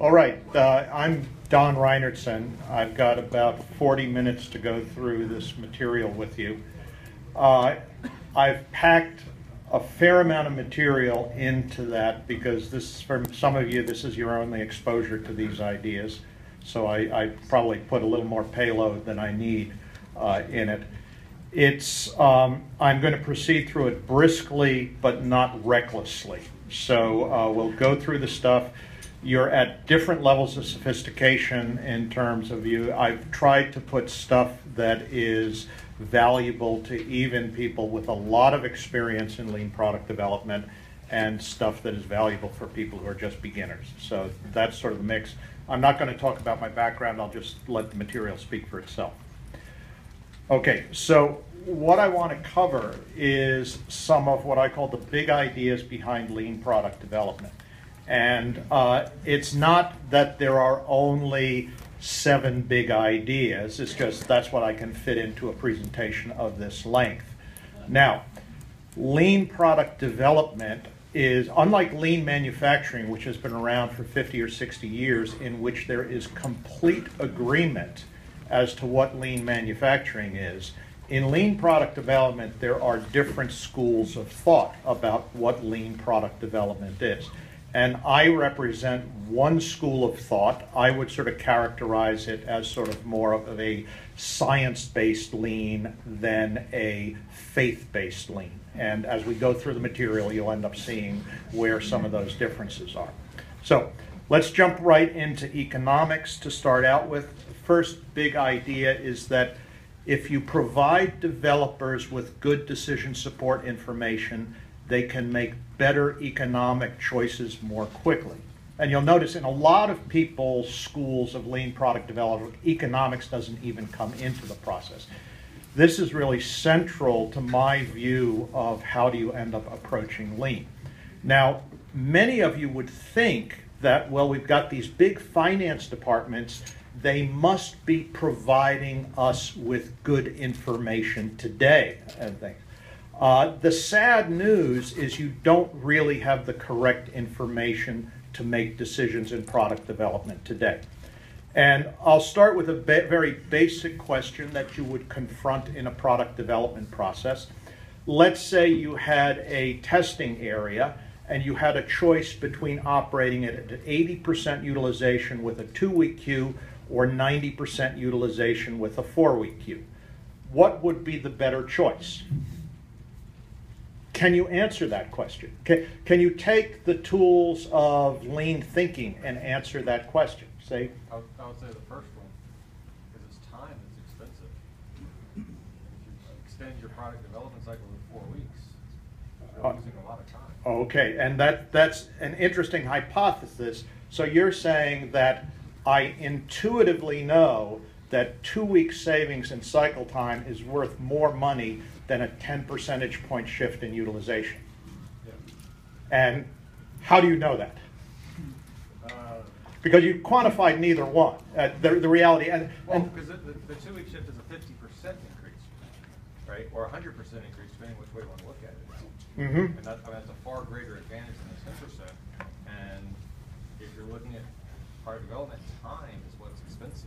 All right, uh, I'm Don Reinertsen. I've got about 40 minutes to go through this material with you. Uh, I've packed a fair amount of material into that because this, for some of you, this is your only exposure to these ideas. So I, I probably put a little more payload than I need uh, in it. It's, um, I'm going to proceed through it briskly, but not recklessly. So uh, we'll go through the stuff you're at different levels of sophistication in terms of you. I've tried to put stuff that is valuable to even people with a lot of experience in lean product development and stuff that is valuable for people who are just beginners. So that's sort of the mix. I'm not going to talk about my background, I'll just let the material speak for itself. Okay, so what I want to cover is some of what I call the big ideas behind lean product development. And uh, it's not that there are only seven big ideas, it's just that's what I can fit into a presentation of this length. Now, lean product development is unlike lean manufacturing, which has been around for 50 or 60 years, in which there is complete agreement as to what lean manufacturing is. In lean product development, there are different schools of thought about what lean product development is and I represent one school of thought. I would sort of characterize it as sort of more of a science based lean than a faith based lean. And as we go through the material, you'll end up seeing where some of those differences are. So let's jump right into economics to start out with. The first big idea is that if you provide developers with good decision support information, they can make better economic choices more quickly. And you'll notice in a lot of people's schools of lean product development, economics doesn't even come into the process. This is really central to my view of how do you end up approaching lean. Now, many of you would think that, well, we've got these big finance departments, they must be providing us with good information today and things. Uh, the sad news is you don't really have the correct information to make decisions in product development today. And I'll start with a ba- very basic question that you would confront in a product development process. Let's say you had a testing area and you had a choice between operating it at 80% utilization with a two week queue or 90% utilization with a four week queue. What would be the better choice? Can you answer that question? Can, can you take the tools of lean thinking and answer that question? Say, I would, I would say the first one, because it's time that's expensive. If you extend your product development cycle to four weeks, you're Uh, losing a lot of time. okay, and that, that's an interesting hypothesis. So you're saying that I intuitively know that two week savings in cycle time is worth more money than a 10 percentage point shift in utilization. Yeah. And how do you know that? Uh, Because you quantified neither one. Uh, the, the reality, and, Well, and because the, the, the two-week shift is a fifty percent increase, right, or a hundred percent increase, depending which way you want to look at it. Mhm. And that, I mean, that's a far greater advantage than the ten percent, and if you're looking at product development, time is what's expensive.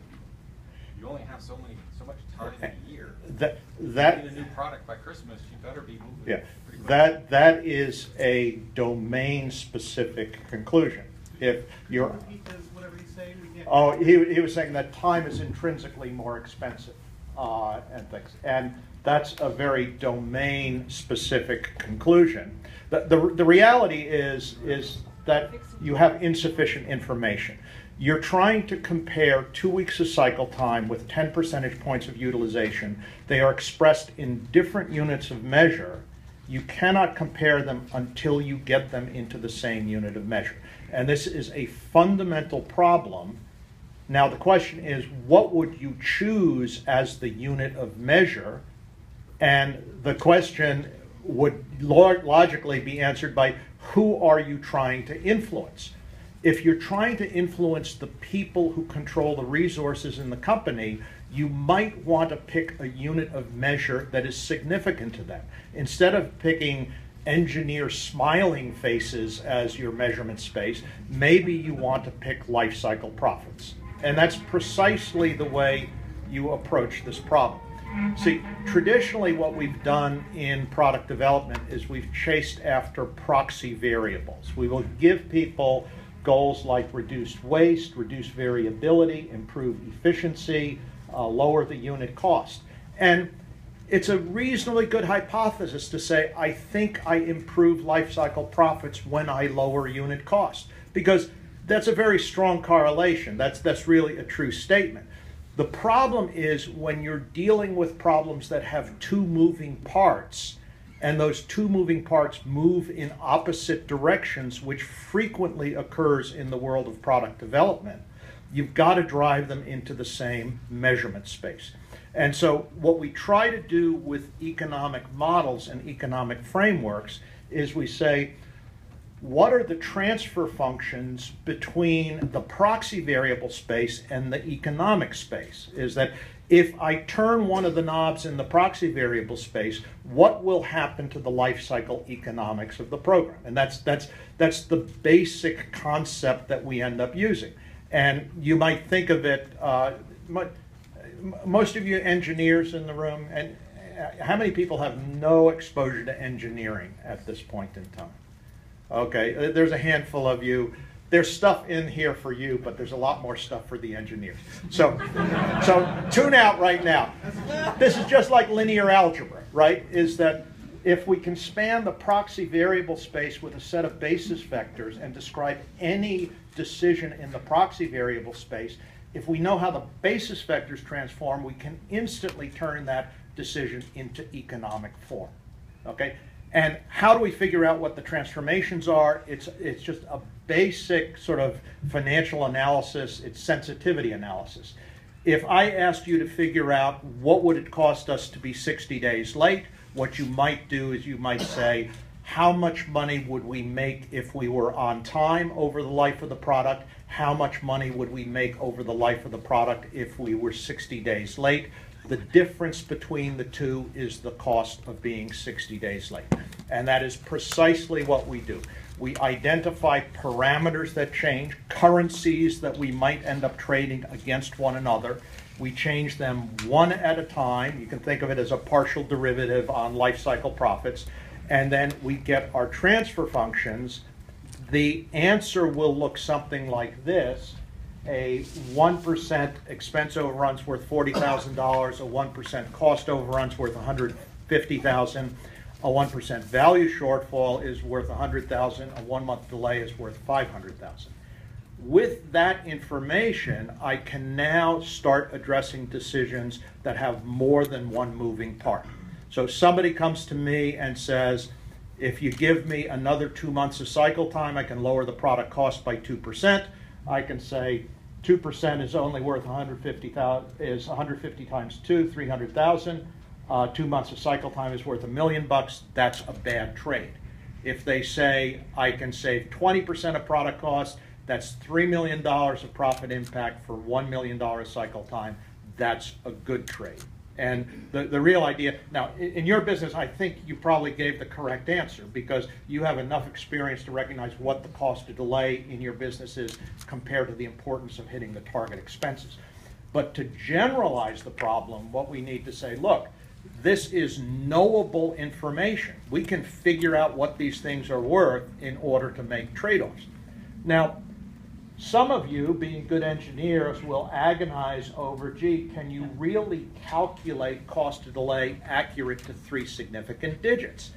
You only have so many, so much time in a year. that, that, need a new product by Christmas, you better be moving. yeah, that, that is a domain-specific conclusion. If you're, Repeat the- whatever he's saying, oh, he, he was saying that time is intrinsically more expensive, uh, and things. And that's a very domain-specific conclusion. The, the, the reality is, is that you have insufficient information. You're trying to compare two weeks of cycle time with 10 percentage points of utilization. They are expressed in different units of measure. You cannot compare them until you get them into the same unit of measure. And this is a fundamental problem. Now, the question is what would you choose as the unit of measure? And the question would lo- logically be answered by who are you trying to influence? If you're trying to influence the people who control the resources in the company, you might want to pick a unit of measure that is significant to them. Instead of picking engineer smiling faces as your measurement space, maybe you want to pick life cycle profits. And that's precisely the way you approach this problem. See, traditionally, what we've done in product development is we've chased after proxy variables. We will give people goals like reduced waste, reduce variability, improve efficiency, uh, lower the unit cost. And it's a reasonably good hypothesis to say, I think I improve life cycle profits when I lower unit cost. Because that's a very strong correlation. That's, that's really a true statement. The problem is when you're dealing with problems that have two moving parts, and those two moving parts move in opposite directions, which frequently occurs in the world of product development, you've got to drive them into the same measurement space. And so, what we try to do with economic models and economic frameworks is we say, what are the transfer functions between the proxy variable space and the economic space? Is that if I turn one of the knobs in the proxy variable space, what will happen to the life cycle economics of the program? And that's, that's, that's the basic concept that we end up using. And you might think of it, uh, most of you engineers in the room, and uh, how many people have no exposure to engineering at this point in time? Okay, uh, there's a handful of you. There's stuff in here for you, but there's a lot more stuff for the engineers. So, so tune out right now. This is just like linear algebra, right? Is that if we can span the proxy variable space with a set of basis vectors and describe any decision in the proxy variable space, if we know how the basis vectors transform, we can instantly turn that decision into economic form. Okay? And how do we figure out what the transformations are? It's, it's just a basic sort of financial analysis, it's sensitivity analysis. If I asked you to figure out what would it cost us to be 60 days late, what you might do is you might say, how much money would we make if we were on time over the life of the product? How much money would we make over the life of the product if we were 60 days late? The difference between the two is the cost of being 60 days late. And that is precisely what we do. We identify parameters that change, currencies that we might end up trading against one another. We change them one at a time. You can think of it as a partial derivative on life cycle profits. And then we get our transfer functions. The answer will look something like this a 1% expense overrun's worth $40,000, a 1% cost overrun's worth 150,000, a 1% value shortfall is worth 100,000, a 1 month delay is worth 500,000. With that information, I can now start addressing decisions that have more than one moving part. So somebody comes to me and says, if you give me another two months of cycle time, I can lower the product cost by 2%. I can say 2% is only worth 150,000 is 150 times 2, 300,000. Uh, two months of cycle time is worth a million bucks. That's a bad trade. If they say I can save 20% of product cost, that's $3 million of profit impact for $1 million cycle time. That's a good trade. And the, the real idea, now in your business, I think you probably gave the correct answer because you have enough experience to recognize what the cost of delay in your business is compared to the importance of hitting the target expenses. But to generalize the problem, what we need to say, look, this is knowable information. We can figure out what these things are worth in order to make trade offs. Now, some of you, being good engineers, will agonize over, gee, can you really calculate cost of delay accurate to three significant digits?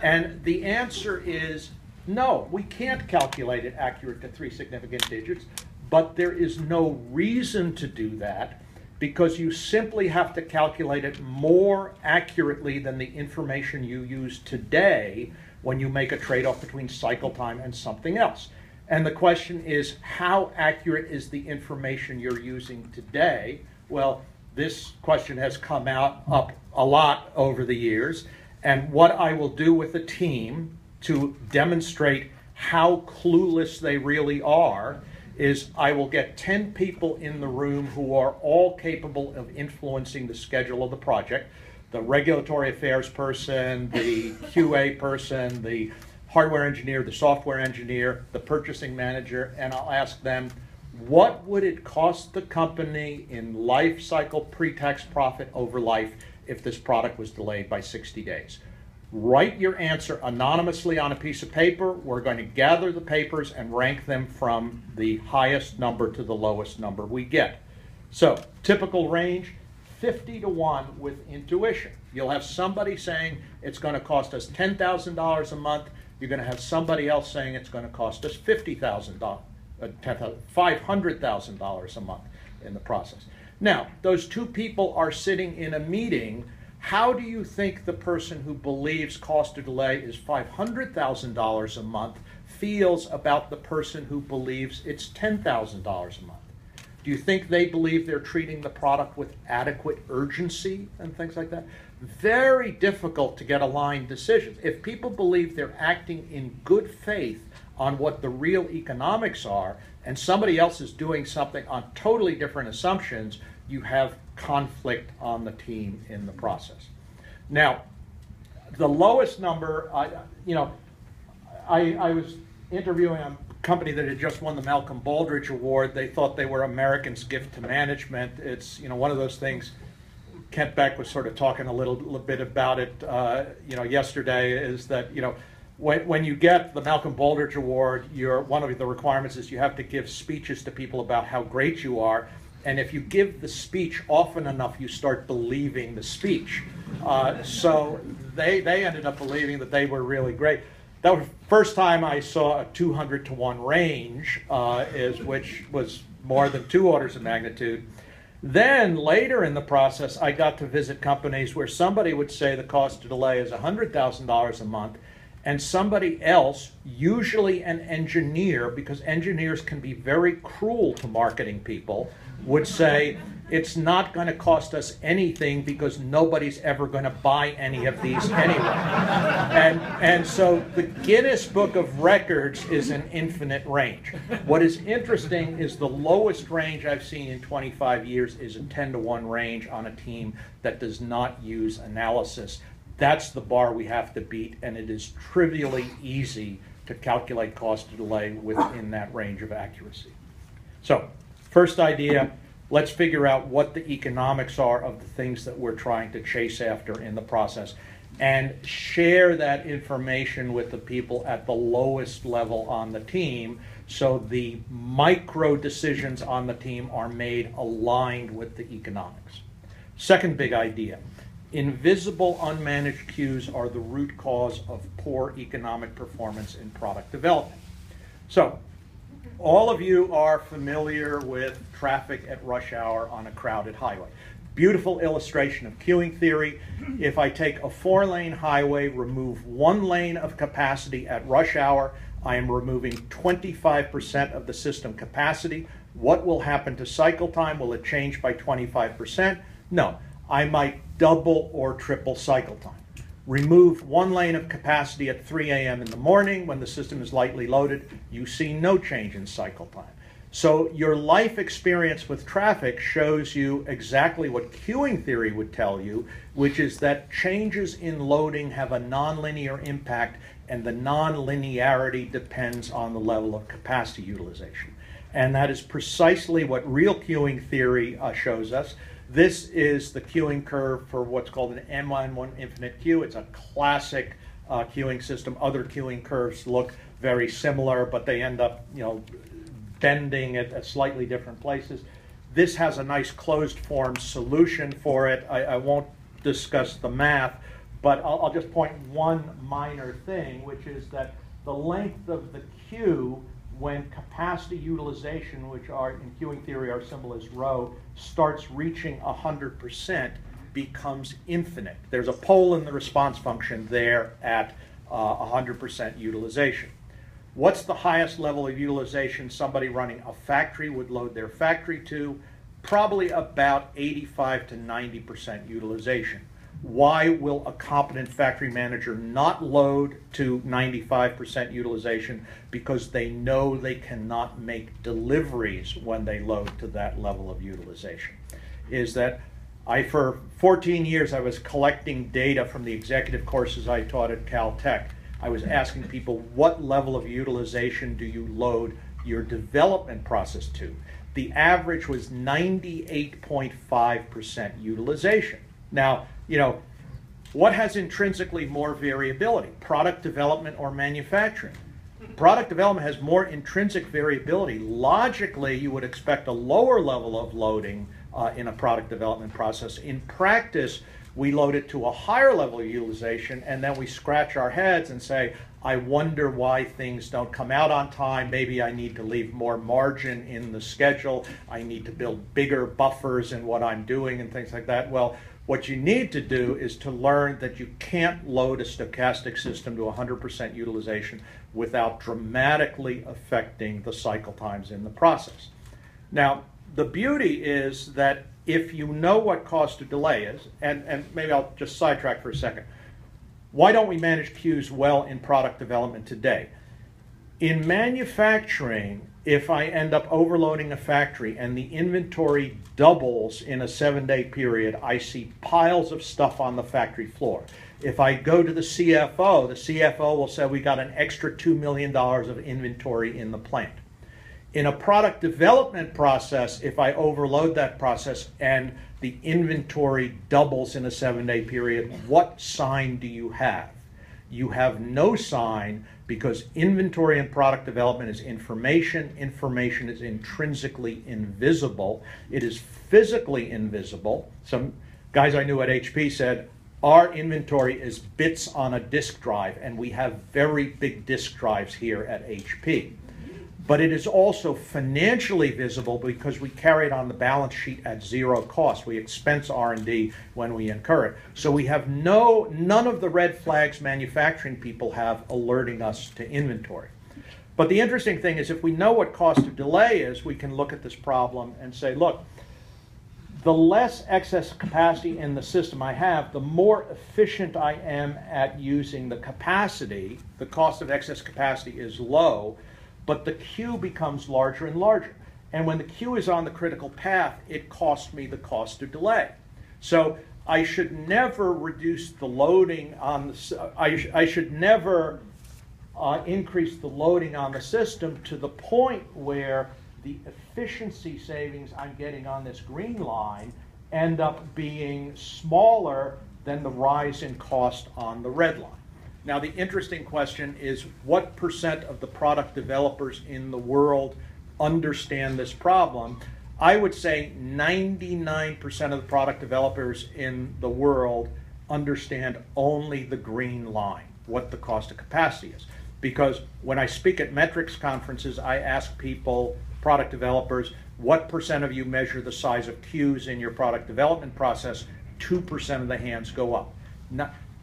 And the answer is no, we can't calculate it accurate to three significant digits, but there is no reason to do that because you simply have to calculate it more accurately than the information you use today when you make a trade off between cycle time and something else. And the question is, how accurate is the information you're using today? Well, this question has come out up a lot over the years. And what I will do with the team to demonstrate how clueless they really are is I will get 10 people in the room who are all capable of influencing the schedule of the project. the regulatory affairs person, the QA person, the hardware engineer, the software engineer, the purchasing manager, and I'll ask them, what would it cost the company in life cycle pre-tax profit over life if this product was delayed by 60 days? Write your answer anonymously on a piece of paper. We're going to gather the papers and rank them from the highest number to the lowest number we get. So, typical range 50 to 1 with intuition. You'll have somebody saying it's going to cost us $10,000 a month. You're going to have somebody else saying it's going to cost us $50,000, uh, $500,000 a month in the process. Now, those two people are sitting in a meeting. How do you think the person who believes cost of delay is $500,000 a month feels about the person who believes it's $10,000 a month? Do you think they believe they're treating the product with adequate urgency and things like that? Very difficult to get aligned decisions. If people believe they're acting in good faith on what the real economics are, and somebody else is doing something on totally different assumptions, you have conflict on the team in the process. Now, the lowest number, I, you know, I, I was interviewing a company that had just won the Malcolm Baldrige Award. They thought they were American's gift to management. It's you know one of those things. Kent Beck was sort of talking a little, little bit about it, uh, you know, yesterday. Is that you know when, when you get the Malcolm Baldrige Award, you're, one of the requirements is you have to give speeches to people about how great you are. And if you give the speech often enough, you start believing the speech. Uh, so they, they ended up believing that they were really great. That was the first time I saw a 200 to 1 range, uh, is, which was more than two orders of magnitude. Then later in the process, I got to visit companies where somebody would say the cost to delay is $100,000 a month, and somebody else, usually an engineer, because engineers can be very cruel to marketing people, would say it's not going to cost us anything because nobody's ever going to buy any of these anyway. and, and so the Guinness Book of Records is an infinite range. What is interesting is the lowest range I've seen in 25 years is a 10 to 1 range on a team that does not use analysis. That's the bar we have to beat, and it is trivially easy to calculate cost to delay within that range of accuracy. So, first idea let's figure out what the economics are of the things that we're trying to chase after in the process and share that information with the people at the lowest level on the team so the micro decisions on the team are made aligned with the economics. Second big idea invisible unmanaged queues are the root cause of poor economic performance in product development. So, all of you are familiar with traffic at rush hour on a crowded highway. Beautiful illustration of queuing theory. If I take a four lane highway, remove one lane of capacity at rush hour, I am removing 25% of the system capacity. What will happen to cycle time? Will it change by 25%? No. I might double or triple cycle time remove one lane of capacity at 3 a.m. in the morning when the system is lightly loaded, you see no change in cycle time. So your life experience with traffic shows you exactly what queuing theory would tell you, which is that changes in loading have a nonlinear impact and the nonlinearity depends on the level of capacity utilization. And that is precisely what real queuing theory uh, shows us. This is the queuing curve for what's called an M1 infinite queue. It's a classic uh, queuing system. Other queuing curves look very similar, but they end up, you know, bending at, at slightly different places. This has a nice closed form solution for it. I, I won't discuss the math, but I'll, I'll just point one minor thing, which is that the length of the queue when capacity utilization, which are in queuing theory, our symbol is rho, starts reaching 100%, becomes infinite. There's a pole in the response function there at uh, 100% utilization. What's the highest level of utilization somebody running a factory would load their factory to? Probably about 85 to 90% utilization. Why will a competent factory manager not load to 95% utilization? Because they know they cannot make deliveries when they load to that level of utilization. Is that I, for 14 years, I was collecting data from the executive courses I taught at Caltech. I was asking people, what level of utilization do you load your development process to? The average was 98.5% utilization. Now, you know, what has intrinsically more variability, product development or manufacturing? Product development has more intrinsic variability. Logically, you would expect a lower level of loading uh, in a product development process. In practice, we load it to a higher level of utilization and then we scratch our heads and say, I wonder why things don't come out on time. Maybe I need to leave more margin in the schedule. I need to build bigger buffers in what I'm doing and things like that. Well, what you need to do is to learn that you can't load a stochastic system to 100% utilization without dramatically affecting the cycle times in the process. Now, the beauty is that if you know what cost of delay is, and, and maybe I'll just sidetrack for a second, why don't we manage queues well in product development today? In manufacturing, if I end up overloading a factory and the inventory doubles in a seven day period, I see piles of stuff on the factory floor. If I go to the CFO, the CFO will say we got an extra $2 million of inventory in the plant. In a product development process, if I overload that process and the inventory doubles in a seven day period, what sign do you have? You have no sign because inventory and product development is information. Information is intrinsically invisible, it is physically invisible. Some guys I knew at HP said, our inventory is bits on a disk drive, and we have very big disk drives here at HP but it is also financially visible because we carry it on the balance sheet at zero cost. We expense R&D when we incur it. So we have no none of the red flags manufacturing people have alerting us to inventory. But the interesting thing is if we know what cost of delay is, we can look at this problem and say, look, the less excess capacity in the system I have, the more efficient I am at using the capacity. The cost of excess capacity is low but the queue becomes larger and larger. And when the queue is on the critical path, it costs me the cost of delay. So I should never reduce the loading on the, I, I should never uh, increase the loading on the system to the point where the efficiency savings I'm getting on this green line end up being smaller than the rise in cost on the red line. Now, the interesting question is what percent of the product developers in the world understand this problem? I would say 99% of the product developers in the world understand only the green line, what the cost of capacity is. Because when I speak at metrics conferences, I ask people, product developers, what percent of you measure the size of queues in your product development process? 2% of the hands go up.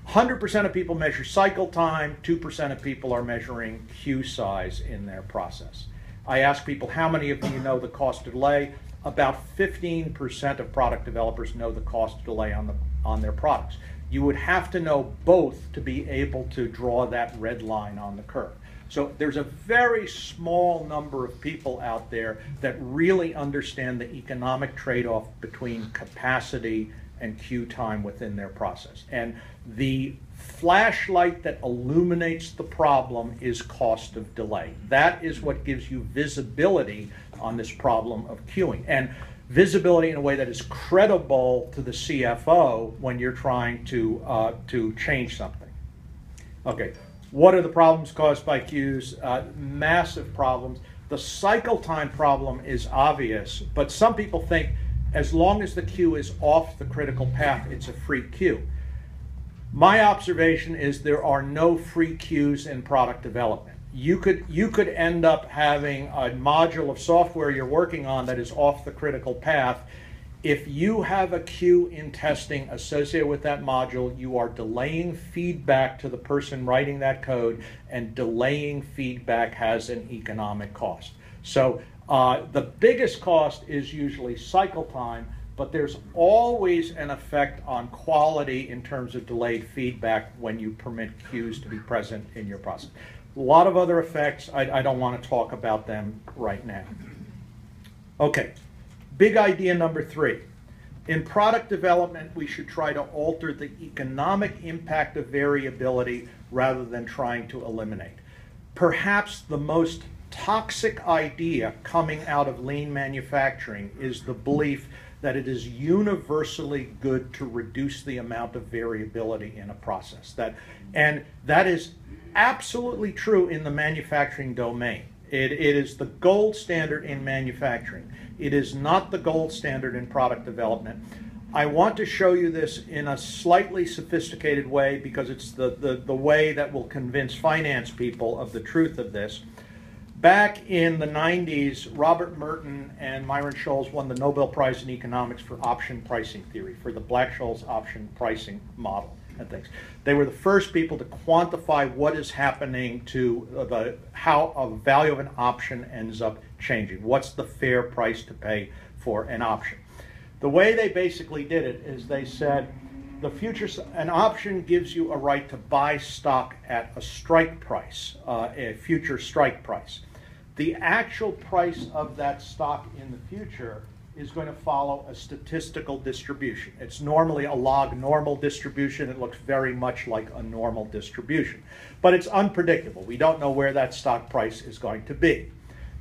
100% of people measure cycle time, 2% of people are measuring queue size in their process. I ask people, how many of you know the cost of delay? About 15% of product developers know the cost of delay on, the, on their products. You would have to know both to be able to draw that red line on the curve. So there's a very small number of people out there that really understand the economic trade off between capacity and queue time within their process. And the flashlight that illuminates the problem is cost of delay. That is what gives you visibility on this problem of queuing. And visibility in a way that is credible to the CFO when you're trying to, uh, to change something. Okay, what are the problems caused by queues? Uh, massive problems. The cycle time problem is obvious, but some people think as long as the queue is off the critical path, it's a free queue. My observation is there are no free queues in product development. You could, you could end up having a module of software you're working on that is off the critical path. If you have a queue in testing associated with that module, you are delaying feedback to the person writing that code, and delaying feedback has an economic cost. So uh, the biggest cost is usually cycle time, but there's always an effect on quality in terms of delayed feedback when you permit queues to be present in your process. A lot of other effects, I, I don't want to talk about them right now. Okay, big idea number three. In product development, we should try to alter the economic impact of variability rather than trying to eliminate. Perhaps the most toxic idea coming out of lean manufacturing is the belief that it is universally good to reduce the amount of variability in a process. That, and that is absolutely true in the manufacturing domain. It, it is the gold standard in manufacturing. It is not the gold standard in product development. I want to show you this in a slightly sophisticated way because it's the, the, the way that will convince finance people of the truth of this. Back in the 90s, Robert Merton and Myron Scholes won the Nobel Prize in Economics for option pricing theory, for the Black-Scholes option pricing model and things. They were the first people to quantify what is happening to the how a value of an option ends up changing. What's the fair price to pay for an option? The way they basically did it is they said the future an option gives you a right to buy stock at a strike price, uh, a future strike price. The actual price of that stock in the future is going to follow a statistical distribution. It's normally a log normal distribution. It looks very much like a normal distribution. But it's unpredictable. We don't know where that stock price is going to be.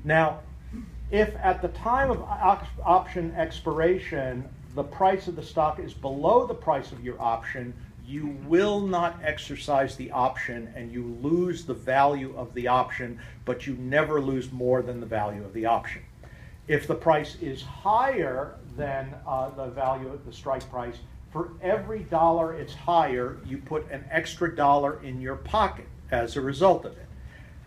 Now, if at the time of option expiration, the price of the stock is below the price of your option, you will not exercise the option and you lose the value of the option, but you never lose more than the value of the option. If the price is higher than uh, the value of the strike price, for every dollar it's higher, you put an extra dollar in your pocket as a result of it.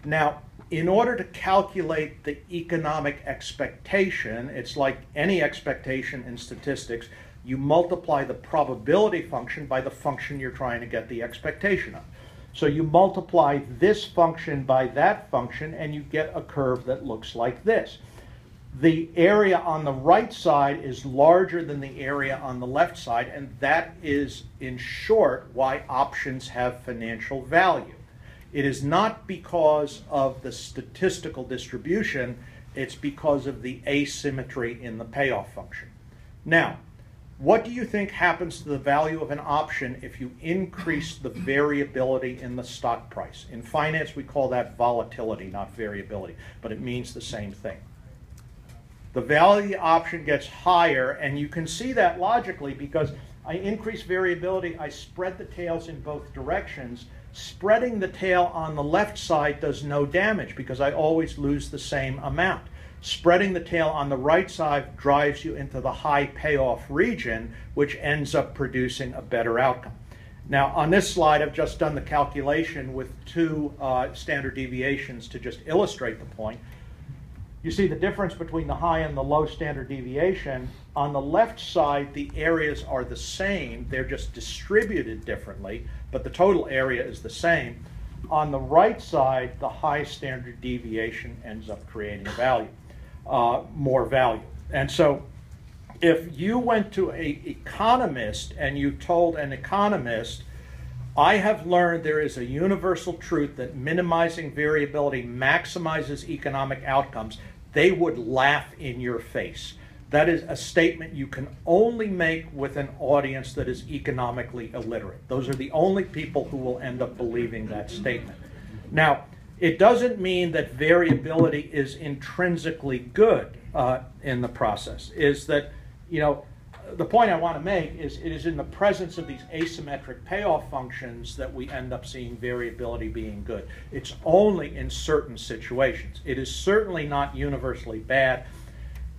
Now, in order to calculate the economic expectation, it's like any expectation in statistics, you multiply the probability function by the function you're trying to get the expectation of. So you multiply this function by that function, and you get a curve that looks like this the area on the right side is larger than the area on the left side, and that is, in short, why options have financial value. It is not because of the statistical distribution, it's because of the asymmetry in the payoff function. Now, what do you think happens to the value of an option if you increase the variability in the stock price? In finance, we call that volatility, not variability, but it means the same thing the value of the option gets higher, and you can see that logically because I increase variability, I spread the tails in both directions. Spreading the tail on the left side does no damage because I always lose the same amount. Spreading the tail on the right side drives you into the high payoff region, which ends up producing a better outcome. Now, on this slide, I've just done the calculation with two uh, standard deviations to just illustrate the point. You see the difference between the high and the low standard deviation. On the left side, the areas are the same, they're just distributed differently, but the total area is the same. On the right side, the high standard deviation ends up creating a value, uh, more value. And so if you went to an economist and you told an economist, I have learned there is a universal truth that minimizing variability maximizes economic outcomes they would laugh in your face. That is a statement you can only make with an audience that is economically illiterate. Those are the only people who will end up believing that statement. Now, it doesn't mean that variability is intrinsically good uh, in the process. Is that, you know, the point I want to make is it is in the presence of these asymmetric payoff functions that we end up seeing variability being good. It's only in certain situations. It is certainly not universally bad.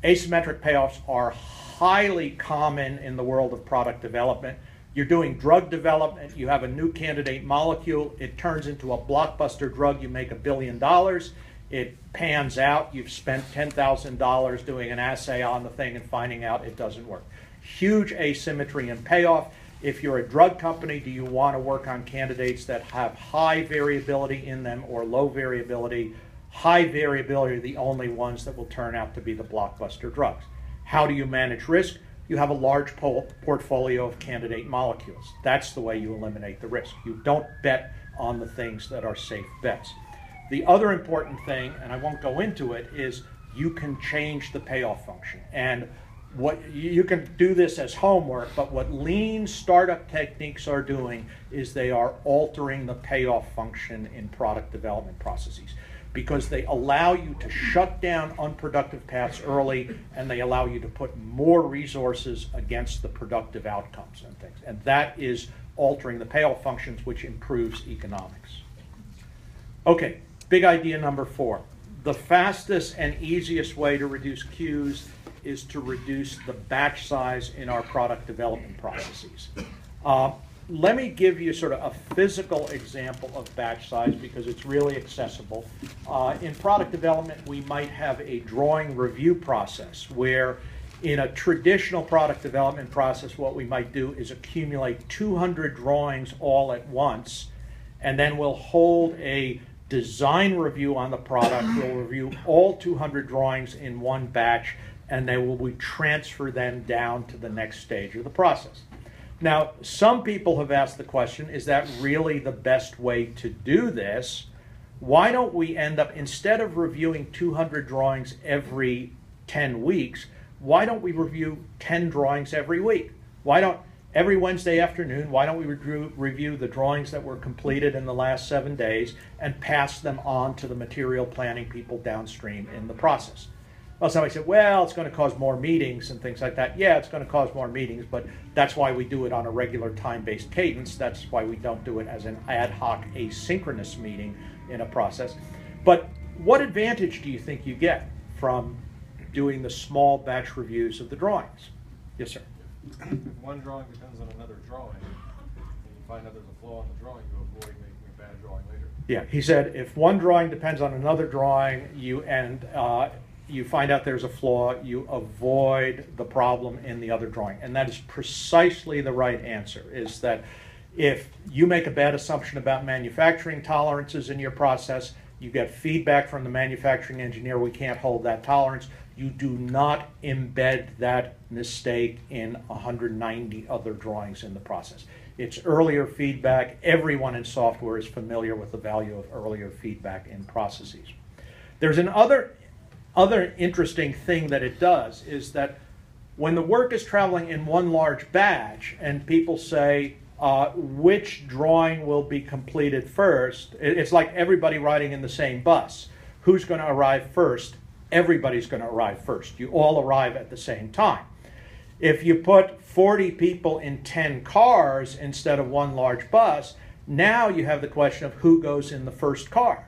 Asymmetric payoffs are highly common in the world of product development. You're doing drug development, you have a new candidate molecule, it turns into a blockbuster drug, you make a billion dollars it pans out, you've spent $10,000 doing an assay on the thing and finding out it doesn't work huge asymmetry in payoff. If you're a drug company, do you want to work on candidates that have high variability in them or low variability? High variability are the only ones that will turn out to be the blockbuster drugs. How do you manage risk? You have a large portfolio of candidate molecules. That's the way you eliminate the risk. You don't bet on the things that are safe bets. The other important thing, and I won't go into it, is you can change the payoff function. And what you can do this as homework, but what lean startup techniques are doing is they are altering the payoff function in product development processes because they allow you to shut down unproductive paths early and they allow you to put more resources against the productive outcomes and things. And that is altering the payoff functions, which improves economics. Okay, big idea number four. The fastest and easiest way to reduce queues is to reduce the batch size in our product development processes. Uh, let me give you sort of a physical example of batch size because it's really accessible. Uh, in product development, we might have a drawing review process where in a traditional product development process, what we might do is accumulate 200 drawings all at once, and then we'll hold a design review on the product. We'll review all 200 drawings in one batch, and they will be transfer them down to the next stage of the process. Now, some people have asked the question is that really the best way to do this? Why don't we end up, instead of reviewing 200 drawings every 10 weeks, why don't we review 10 drawings every week? Why don't, every Wednesday afternoon, why don't we review, review the drawings that were completed in the last seven days and pass them on to the material planning people downstream in the process? Well, somebody said, well, it's going to cause more meetings and things like that. Yeah, it's going to cause more meetings, but that's why we do it on a regular time based cadence. That's why we don't do it as an ad hoc asynchronous meeting in a process. But what advantage do you think you get from doing the small batch reviews of the drawings? Yes, sir. If one drawing depends on another drawing, and you find out there's a flaw in the drawing, you avoid making a bad drawing later. Yeah, he said if one drawing depends on another drawing, you and uh, you find out there's a flaw, you avoid the problem in the other drawing. And that is precisely the right answer, is that if you make a bad assumption about manufacturing tolerances in your process, you get feedback from the manufacturing engineer, we can't hold that tolerance. You do not embed that mistake in 190 other drawings in the process. It's earlier feedback. Everyone in software is familiar with the value of earlier feedback in processes. There's an other interesting thing that it does is that when the work is traveling in one large batch and people say uh, which drawing will be completed first, it's like everybody riding in the same bus. Who's going to arrive first? Everybody's going to arrive first. You all arrive at the same time. If you put 40 people in 10 cars instead of one large bus, now you have the question of who goes in the first car.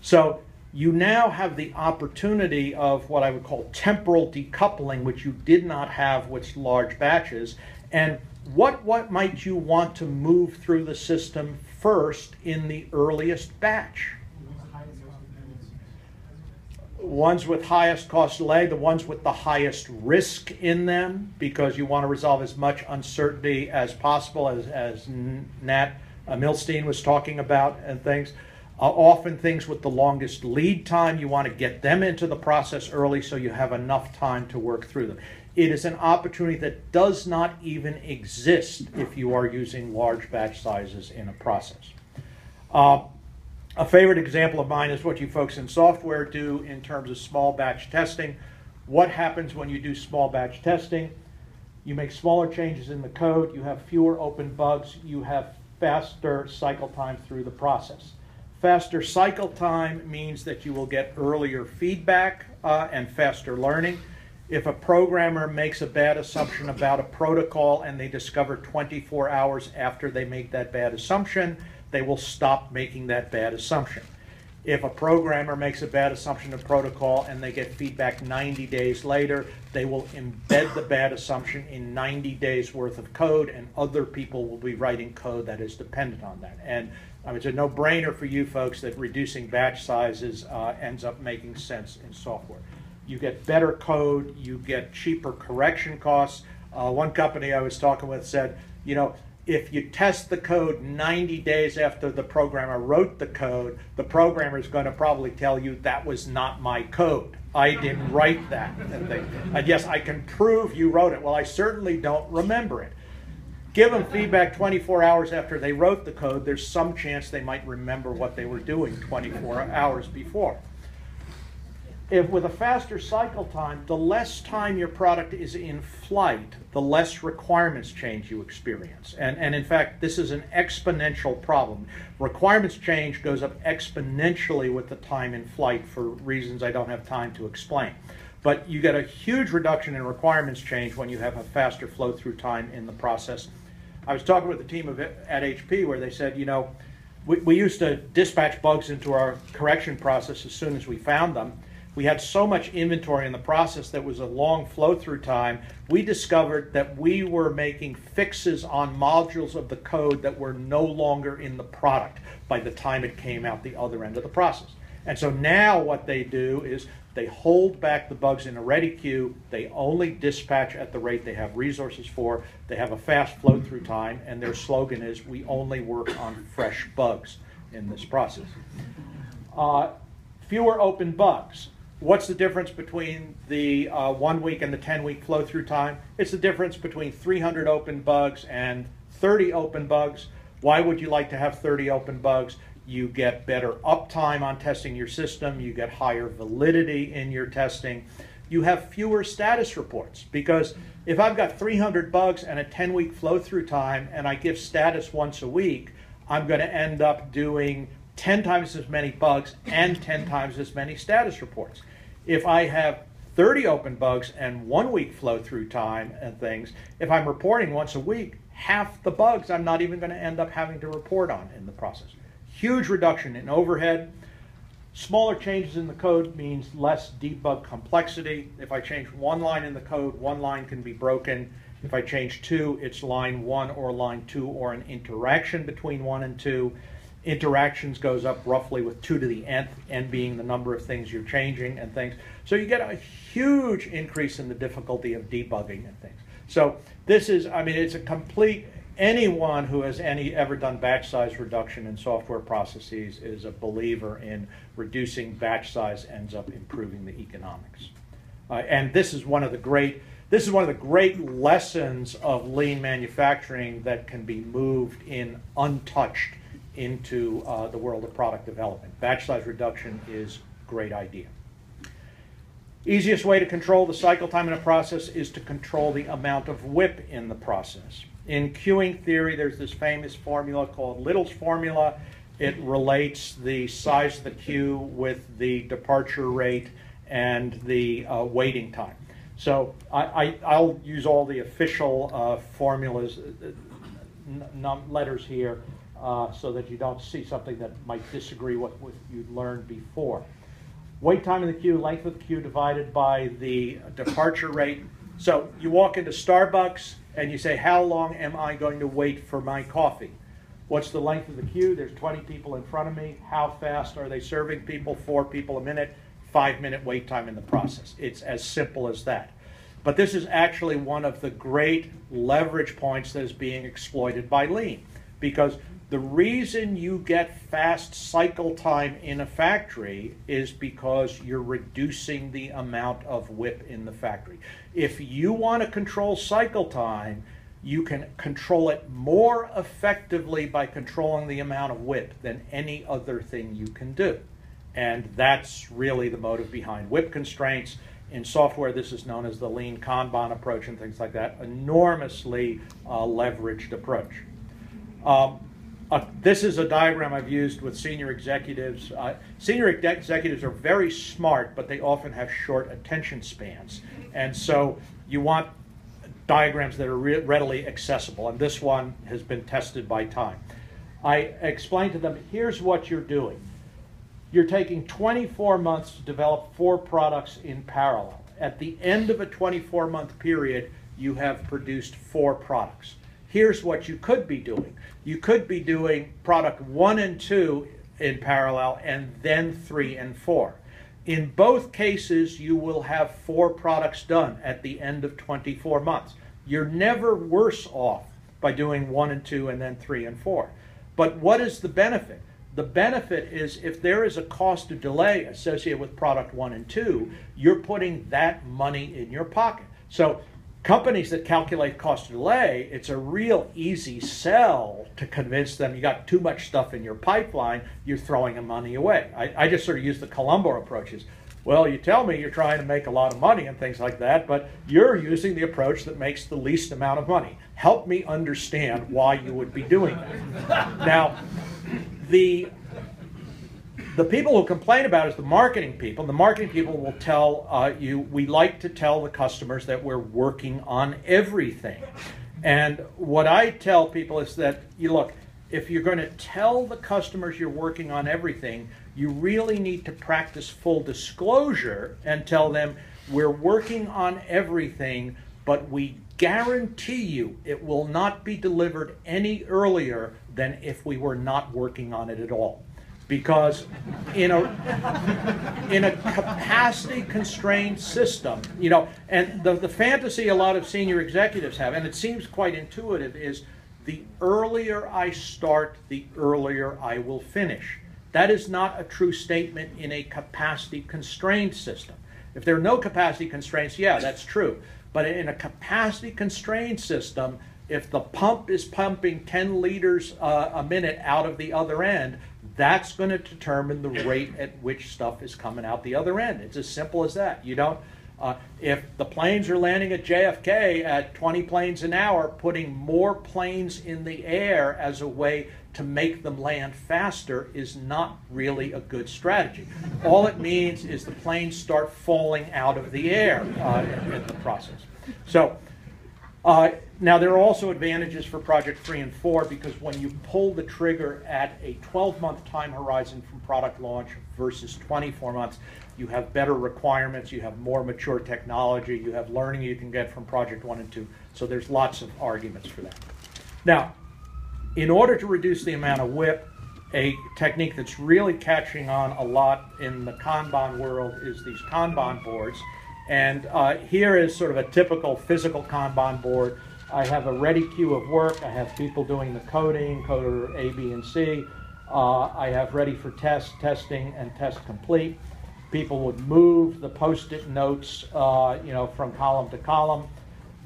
So you now have the opportunity of what I would call temporal decoupling, which you did not have with large batches. And what, what might you want to move through the system first in the earliest batch? Ones with highest cost delay, the ones with the highest risk in them, because you want to resolve as much uncertainty as possible, as, as Nat Milstein was talking about, and things. Uh, often things with the longest lead time, you want to get them into the process early so you have enough time to work through them. It is an opportunity that does not even exist if you are using large batch sizes in a process. Uh, a favorite example of mine is what you folks in software do in terms of small batch testing. What happens when you do small batch testing? You make smaller changes in the code, you have fewer open bugs, you have faster cycle time through the process. Faster cycle time means that you will get earlier feedback uh, and faster learning. If a programmer makes a bad assumption about a protocol and they discover 24 hours after they make that bad assumption, they will stop making that bad assumption. If a programmer makes a bad assumption of protocol and they get feedback 90 days later, they will embed the bad assumption in 90 days worth of code, and other people will be writing code that is dependent on that. And Mean, it's a no-brainer for you folks that reducing batch sizes uh, ends up making sense in software. You get better code, you get cheaper correction costs. Uh, one company I was talking with said, you know, if you test the code 90 days after the programmer wrote the code, the programmer is going to probably tell you that was not my code. I didn't write that. And, and yes, I can prove you wrote it. Well, I certainly don't remember it give them feedback 24 hours after they wrote the code, there's some chance they might remember what they were doing 24 hours before. if with a faster cycle time, the less time your product is in flight, the less requirements change you experience. And, and in fact, this is an exponential problem. Requirements change goes up exponentially with the time in flight for reasons I don't have time to explain. But you get a huge reduction in requirements change when you have a faster flow through time in the process. I was talking with the team of, at HP where they said, you know, we, we used to dispatch bugs into our correction process as soon as we found them. We had so much inventory in the process that was a long flow through time. We discovered that we were making fixes on modules of the code that were no longer in the product by the time it came out the other end of the process. And so now what they do is they hold back the bugs in a ready queue. They only dispatch at the rate they have resources for. They have a fast flow through time, and their slogan is We only work on fresh bugs in this process. Uh, fewer open bugs. What's the difference between the uh, one week and the 10 week flow through time? It's the difference between 300 open bugs and 30 open bugs. Why would you like to have 30 open bugs? You get better uptime on testing your system, you get higher validity in your testing, you have fewer status reports. Because if I've got 300 bugs and a 10 week flow through time and I give status once a week, I'm going to end up doing 10 times as many bugs and 10 times as many status reports. If I have 30 open bugs and one week flow through time and things, if I'm reporting once a week, half the bugs I'm not even going to end up having to report on in the process. Huge reduction in overhead. Smaller changes in the code means less debug complexity. If I change one line in the code, one line can be broken. If I change two, it's line one or line two or an interaction between one and two. Interactions goes up roughly with two to the nth, n being the number of things you're changing and things. So you get a huge increase in the difficulty of debugging and things. So this is, I mean, it's a complete anyone who has any ever done batch size reduction in software processes is a believer in reducing batch size ends up improving the economics. Uh, and this is one of the great this is one of the great lessons of lean manufacturing that can be moved in untouched into uh, the world of product development. Batch size reduction is great idea. Easiest way to control the cycle time in a process is to control the amount of WIP in the process. In queuing theory, there's this famous formula called Little's formula. It relates the size of the queue with the departure rate and the uh, waiting time. So I, will use all the official uh, formulas, uh, letters here, uh, so that you don't see something that might disagree with what you learned before. Wait time in the queue, length of the queue divided by the departure rate. So you walk into Starbucks, and you say, how long am I going to wait for my coffee? What's the length of the queue? There's 20 people in front of me. How fast are they serving people? Four people a minute, five minute wait time in the process. It's as simple as that. But this is actually one of the great leverage points that is being exploited by Lean because the reason you get fast cycle time in a factory is because you're reducing the amount of WIP in the factory. If you want to control cycle time, you can control it more effectively by controlling the amount of WIP than any other thing you can do. And that's really the motive behind WIP constraints. In software, this is known as the lean Kanban approach and things like that. Enormously uh, leveraged approach. Um, uh, this is a diagram I've used with senior executives. Uh, senior executives are very smart, but they often have short attention spans. And so you want diagrams that are re readily accessible. And this one has been tested by time. I explained to them here's what you're doing. You're taking 24 months to develop four products in parallel. At the end of a 24 month period, you have produced four products here's what you could be doing. You could be doing product one and two in parallel and then three and four. In both cases, you will have four products done at the end of 24 months. You're never worse off by doing one and two and then three and four. But what is the benefit? The benefit is if there is a cost of delay associated with product one and two, you're putting that money in your pocket. So companies that calculate cost delay, it's a real easy sell to convince them you got too much stuff in your pipeline, you're throwing money away. I, I just sort of use the Columbo approaches. well, you tell me you're trying to make a lot of money and things like that, but you're using the approach that makes the least amount of money. Help me understand why you would be doing that. Now, the the people who complain about is the marketing people. The marketing people will tell uh, you, we like to tell the customers that we're working on everything. And what I tell people is that, you look, if you're going to tell the customers you're working on everything, you really need to practice full disclosure and tell them we're working on everything, but we guarantee you it will not be delivered any earlier than if we were not working on it at all. Because in a in a capacity constrained system, you know, and the, the fantasy a lot of senior executives have, and it seems quite intuitive, is the earlier I start, the earlier I will finish. That is not a true statement in a capacity constrained system. If there are no capacity constraints, yeah, that's true. But in a capacity constrained system, if the pump is pumping 10 liters uh, a minute out of the other end, that's going to determine the rate at which stuff is coming out the other end. It's as simple as that. You don't. Uh, if the planes are landing at JFK at 20 planes an hour, putting more planes in the air as a way to make them land faster is not really a good strategy. All it means is the planes start falling out of the air uh, in, in, the process. So uh, now there are also advantages for Project 3 and 4 because when you pull the trigger at a 12-month time horizon from product launch versus 24 months, you have better requirements, you have more mature technology, you have learning you can get from Project 1 and 2. So there's lots of arguments for that. Now, in order to reduce the amount of WIP, a technique that's really catching on a lot in the Kanban world is these Kanban boards. And uh, here is sort of a typical physical Kanban board. I have a ready queue of work. I have people doing the coding, coder A, B, and C. Uh, I have ready for test, testing, and test complete. People would move the post-it notes, uh, you know, from column to column.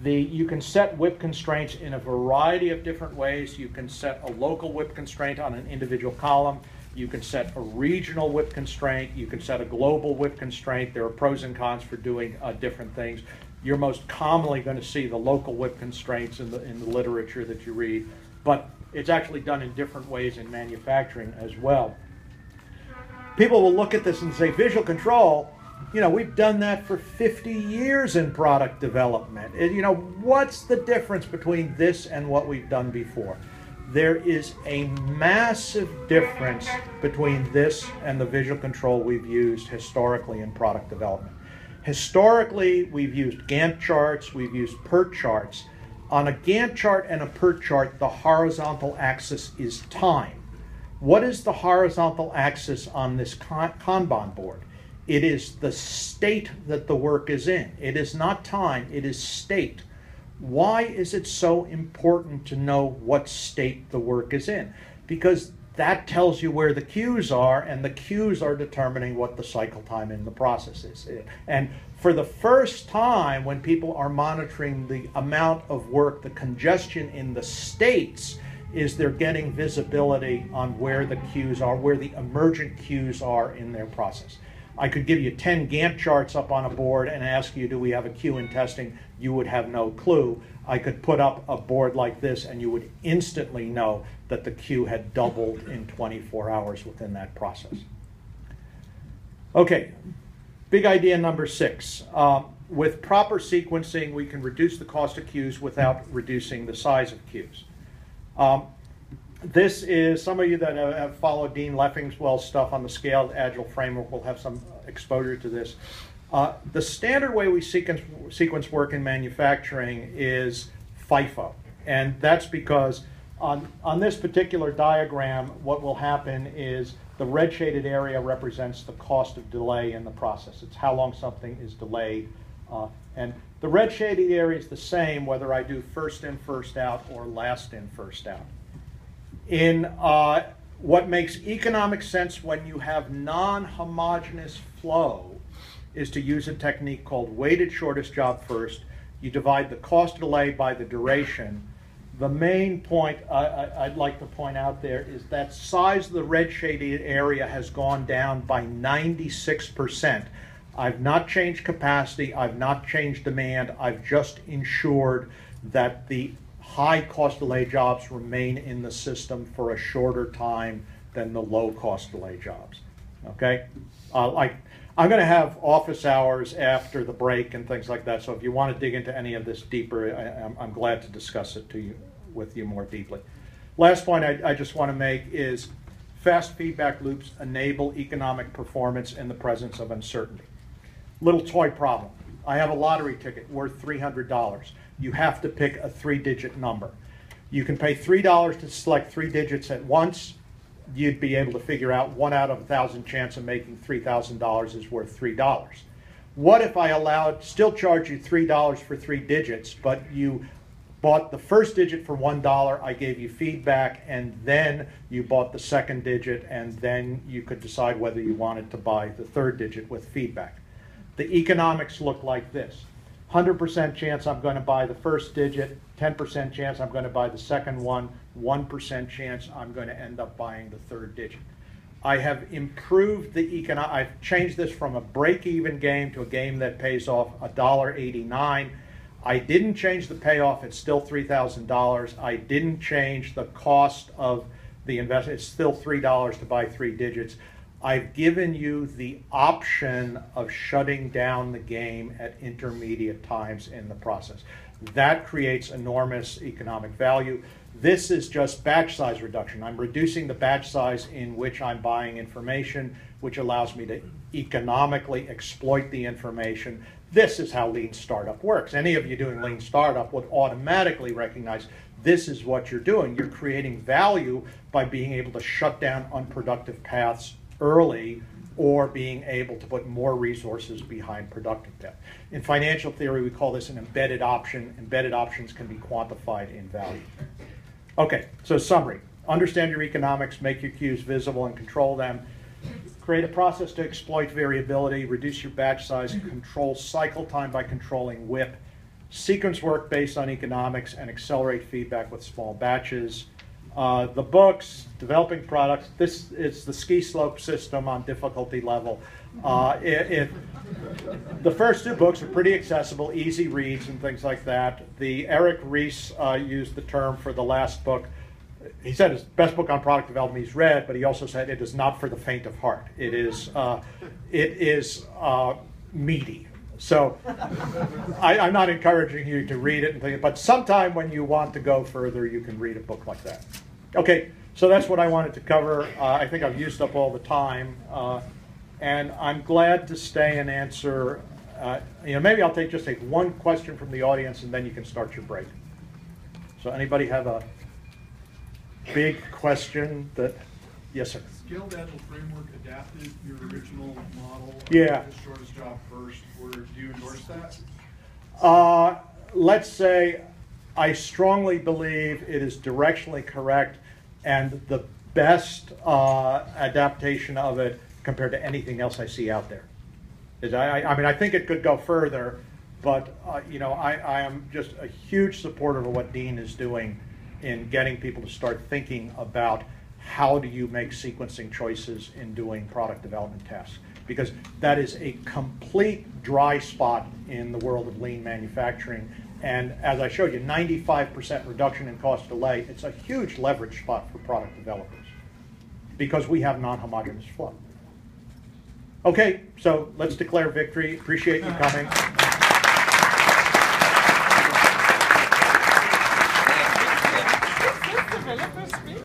The, you can set WIP constraints in a variety of different ways. You can set a local WIP constraint on an individual column. You can set a regional WIP constraint. You can set a global WIP constraint. There are pros and cons for doing uh, different things. You're most commonly going to see the local WIP constraints in the, in the literature that you read, but it's actually done in different ways in manufacturing as well. People will look at this and say, visual control, you know, we've done that for 50 years in product development. you know, what's the difference between this and what we've done before? there is a massive difference between this and the visual control we've used historically in product development. Historically, we've used Gantt charts, we've used PERT charts. On a Gantt chart and a PERT chart, the horizontal axis is time. What is the horizontal axis on this Kanban board? It is the state that the work is in. It is not time, it is state. Why is it so important to know what state the work is in? Because that tells you where the queues are, and the queues are determining what the cycle time in the process is. And for the first time, when people are monitoring the amount of work, the congestion in the states, is they're getting visibility on where the queues are, where the emergent queues are in their process. I could give you 10 Gantt charts up on a board and ask you, do we have a queue in testing? You would have no clue. I could put up a board like this and you would instantly know that the queue had doubled in 24 hours within that process. Okay, big idea number six. Uh, with proper sequencing, we can reduce the cost of queues without reducing the size of queues. Um, this is, some of you that have followed Dean Leffingwell's stuff on the scaled agile framework will have some exposure to this. Uh, the standard way we sequence, sequence work in manufacturing is FIFO. And that's because on, on this particular diagram, what will happen is the red shaded area represents the cost of delay in the process. It's how long something is delayed. Uh, and the red shaded area is the same whether I do first in, first out, or last in, first out in uh, what makes economic sense when you have non-homogeneous flow is to use a technique called weighted shortest job first. You divide the cost delay by the duration. The main point I, would like to point out there is that size of the red shaded area has gone down by 96%. I've not changed capacity, I've not changed demand, I've just ensured that the high cost delay jobs remain in the system for a shorter time than the low cost delay jobs. Okay? Uh, like, I'm gonna have office hours after the break and things like that, so if you wanna dig into any of this deeper, I, I'm, I'm glad to discuss it to you, with you more deeply. Last point I, I just wanna make is fast feedback loops enable economic performance in the presence of uncertainty. Little toy problem. I have a lottery ticket worth three hundred dollars. You have to pick a three-digit number. You can pay three dollars to select three digits at once. You'd be able to figure out one out of a thousand chance of making three thousand dollars is worth three dollars. What if I allowed, still charge you three dollars for three digits, but you bought the first digit for one dollar, I gave you feedback, and then you bought the second digit, and then you could decide whether you wanted to buy the third digit with feedback. The economics look like this. 100% chance I'm going to buy the first digit, 10% chance I'm going to buy the second one, 1% chance I'm going to end up buying the third digit. I have improved the econo, I've changed this from a break-even game to a game that pays off $1.89. I didn't change the payoff, it's still $3,000. I didn't change the cost of the investment, it's still $3 to buy three digits. I've given you the option of shutting down the game at intermediate times in the process. That creates enormous economic value. This is just batch size reduction. I'm reducing the batch size in which I'm buying information, which allows me to economically exploit the information. This is how lean startup works. Any of you doing lean startup would automatically recognize this is what you're doing. You're creating value by being able to shut down unproductive paths early or being able to put more resources behind productive debt. In financial theory, we call this an embedded option. Embedded options can be quantified in value. Okay, so summary. Understand your economics, make your queues visible and control them. Create a process to exploit variability, reduce your batch size, control cycle time by controlling WIP, sequence work based on economics, and accelerate feedback with small batches. Uh, the books, developing products, this is the ski slope system on difficulty level. Uh, it, it, the first two books are pretty accessible, easy reads and things like that. The Eric Ries uh, used the term for the last book. He said it's best book on product development he's read, but he also said it is not for the faint of heart. It is, uh, it is uh, meaty. So I, am not encouraging you to read it and think, but sometime when you want to go further, you can read a book like that. Okay, so that's what I wanted to cover. Uh, I think I've used up all the time. Uh, and I'm glad to stay and answer. Uh, you know, maybe I'll take just take one question from the audience, and then you can start your break. So, anybody have a big question that? Yes, sir. Scaled Agile framework adapted your original model. of Yeah. The shortest job first. Or do you endorse that? Uh, let's say I strongly believe it is directionally correct, and the best uh, adaptation of it compared to anything else I see out there. Is I, I mean, I think it could go further, but uh, you know, I, I am just a huge supporter of what Dean is doing in getting people to start thinking about how do you make sequencing choices in doing product development tasks because that is a complete dry spot in the world of lean manufacturing. And as I showed you, 95% reduction in cost delay, it's a huge leverage spot for product developers because we have non-homogeneous flow. Okay, so let's declare victory. Appreciate you coming.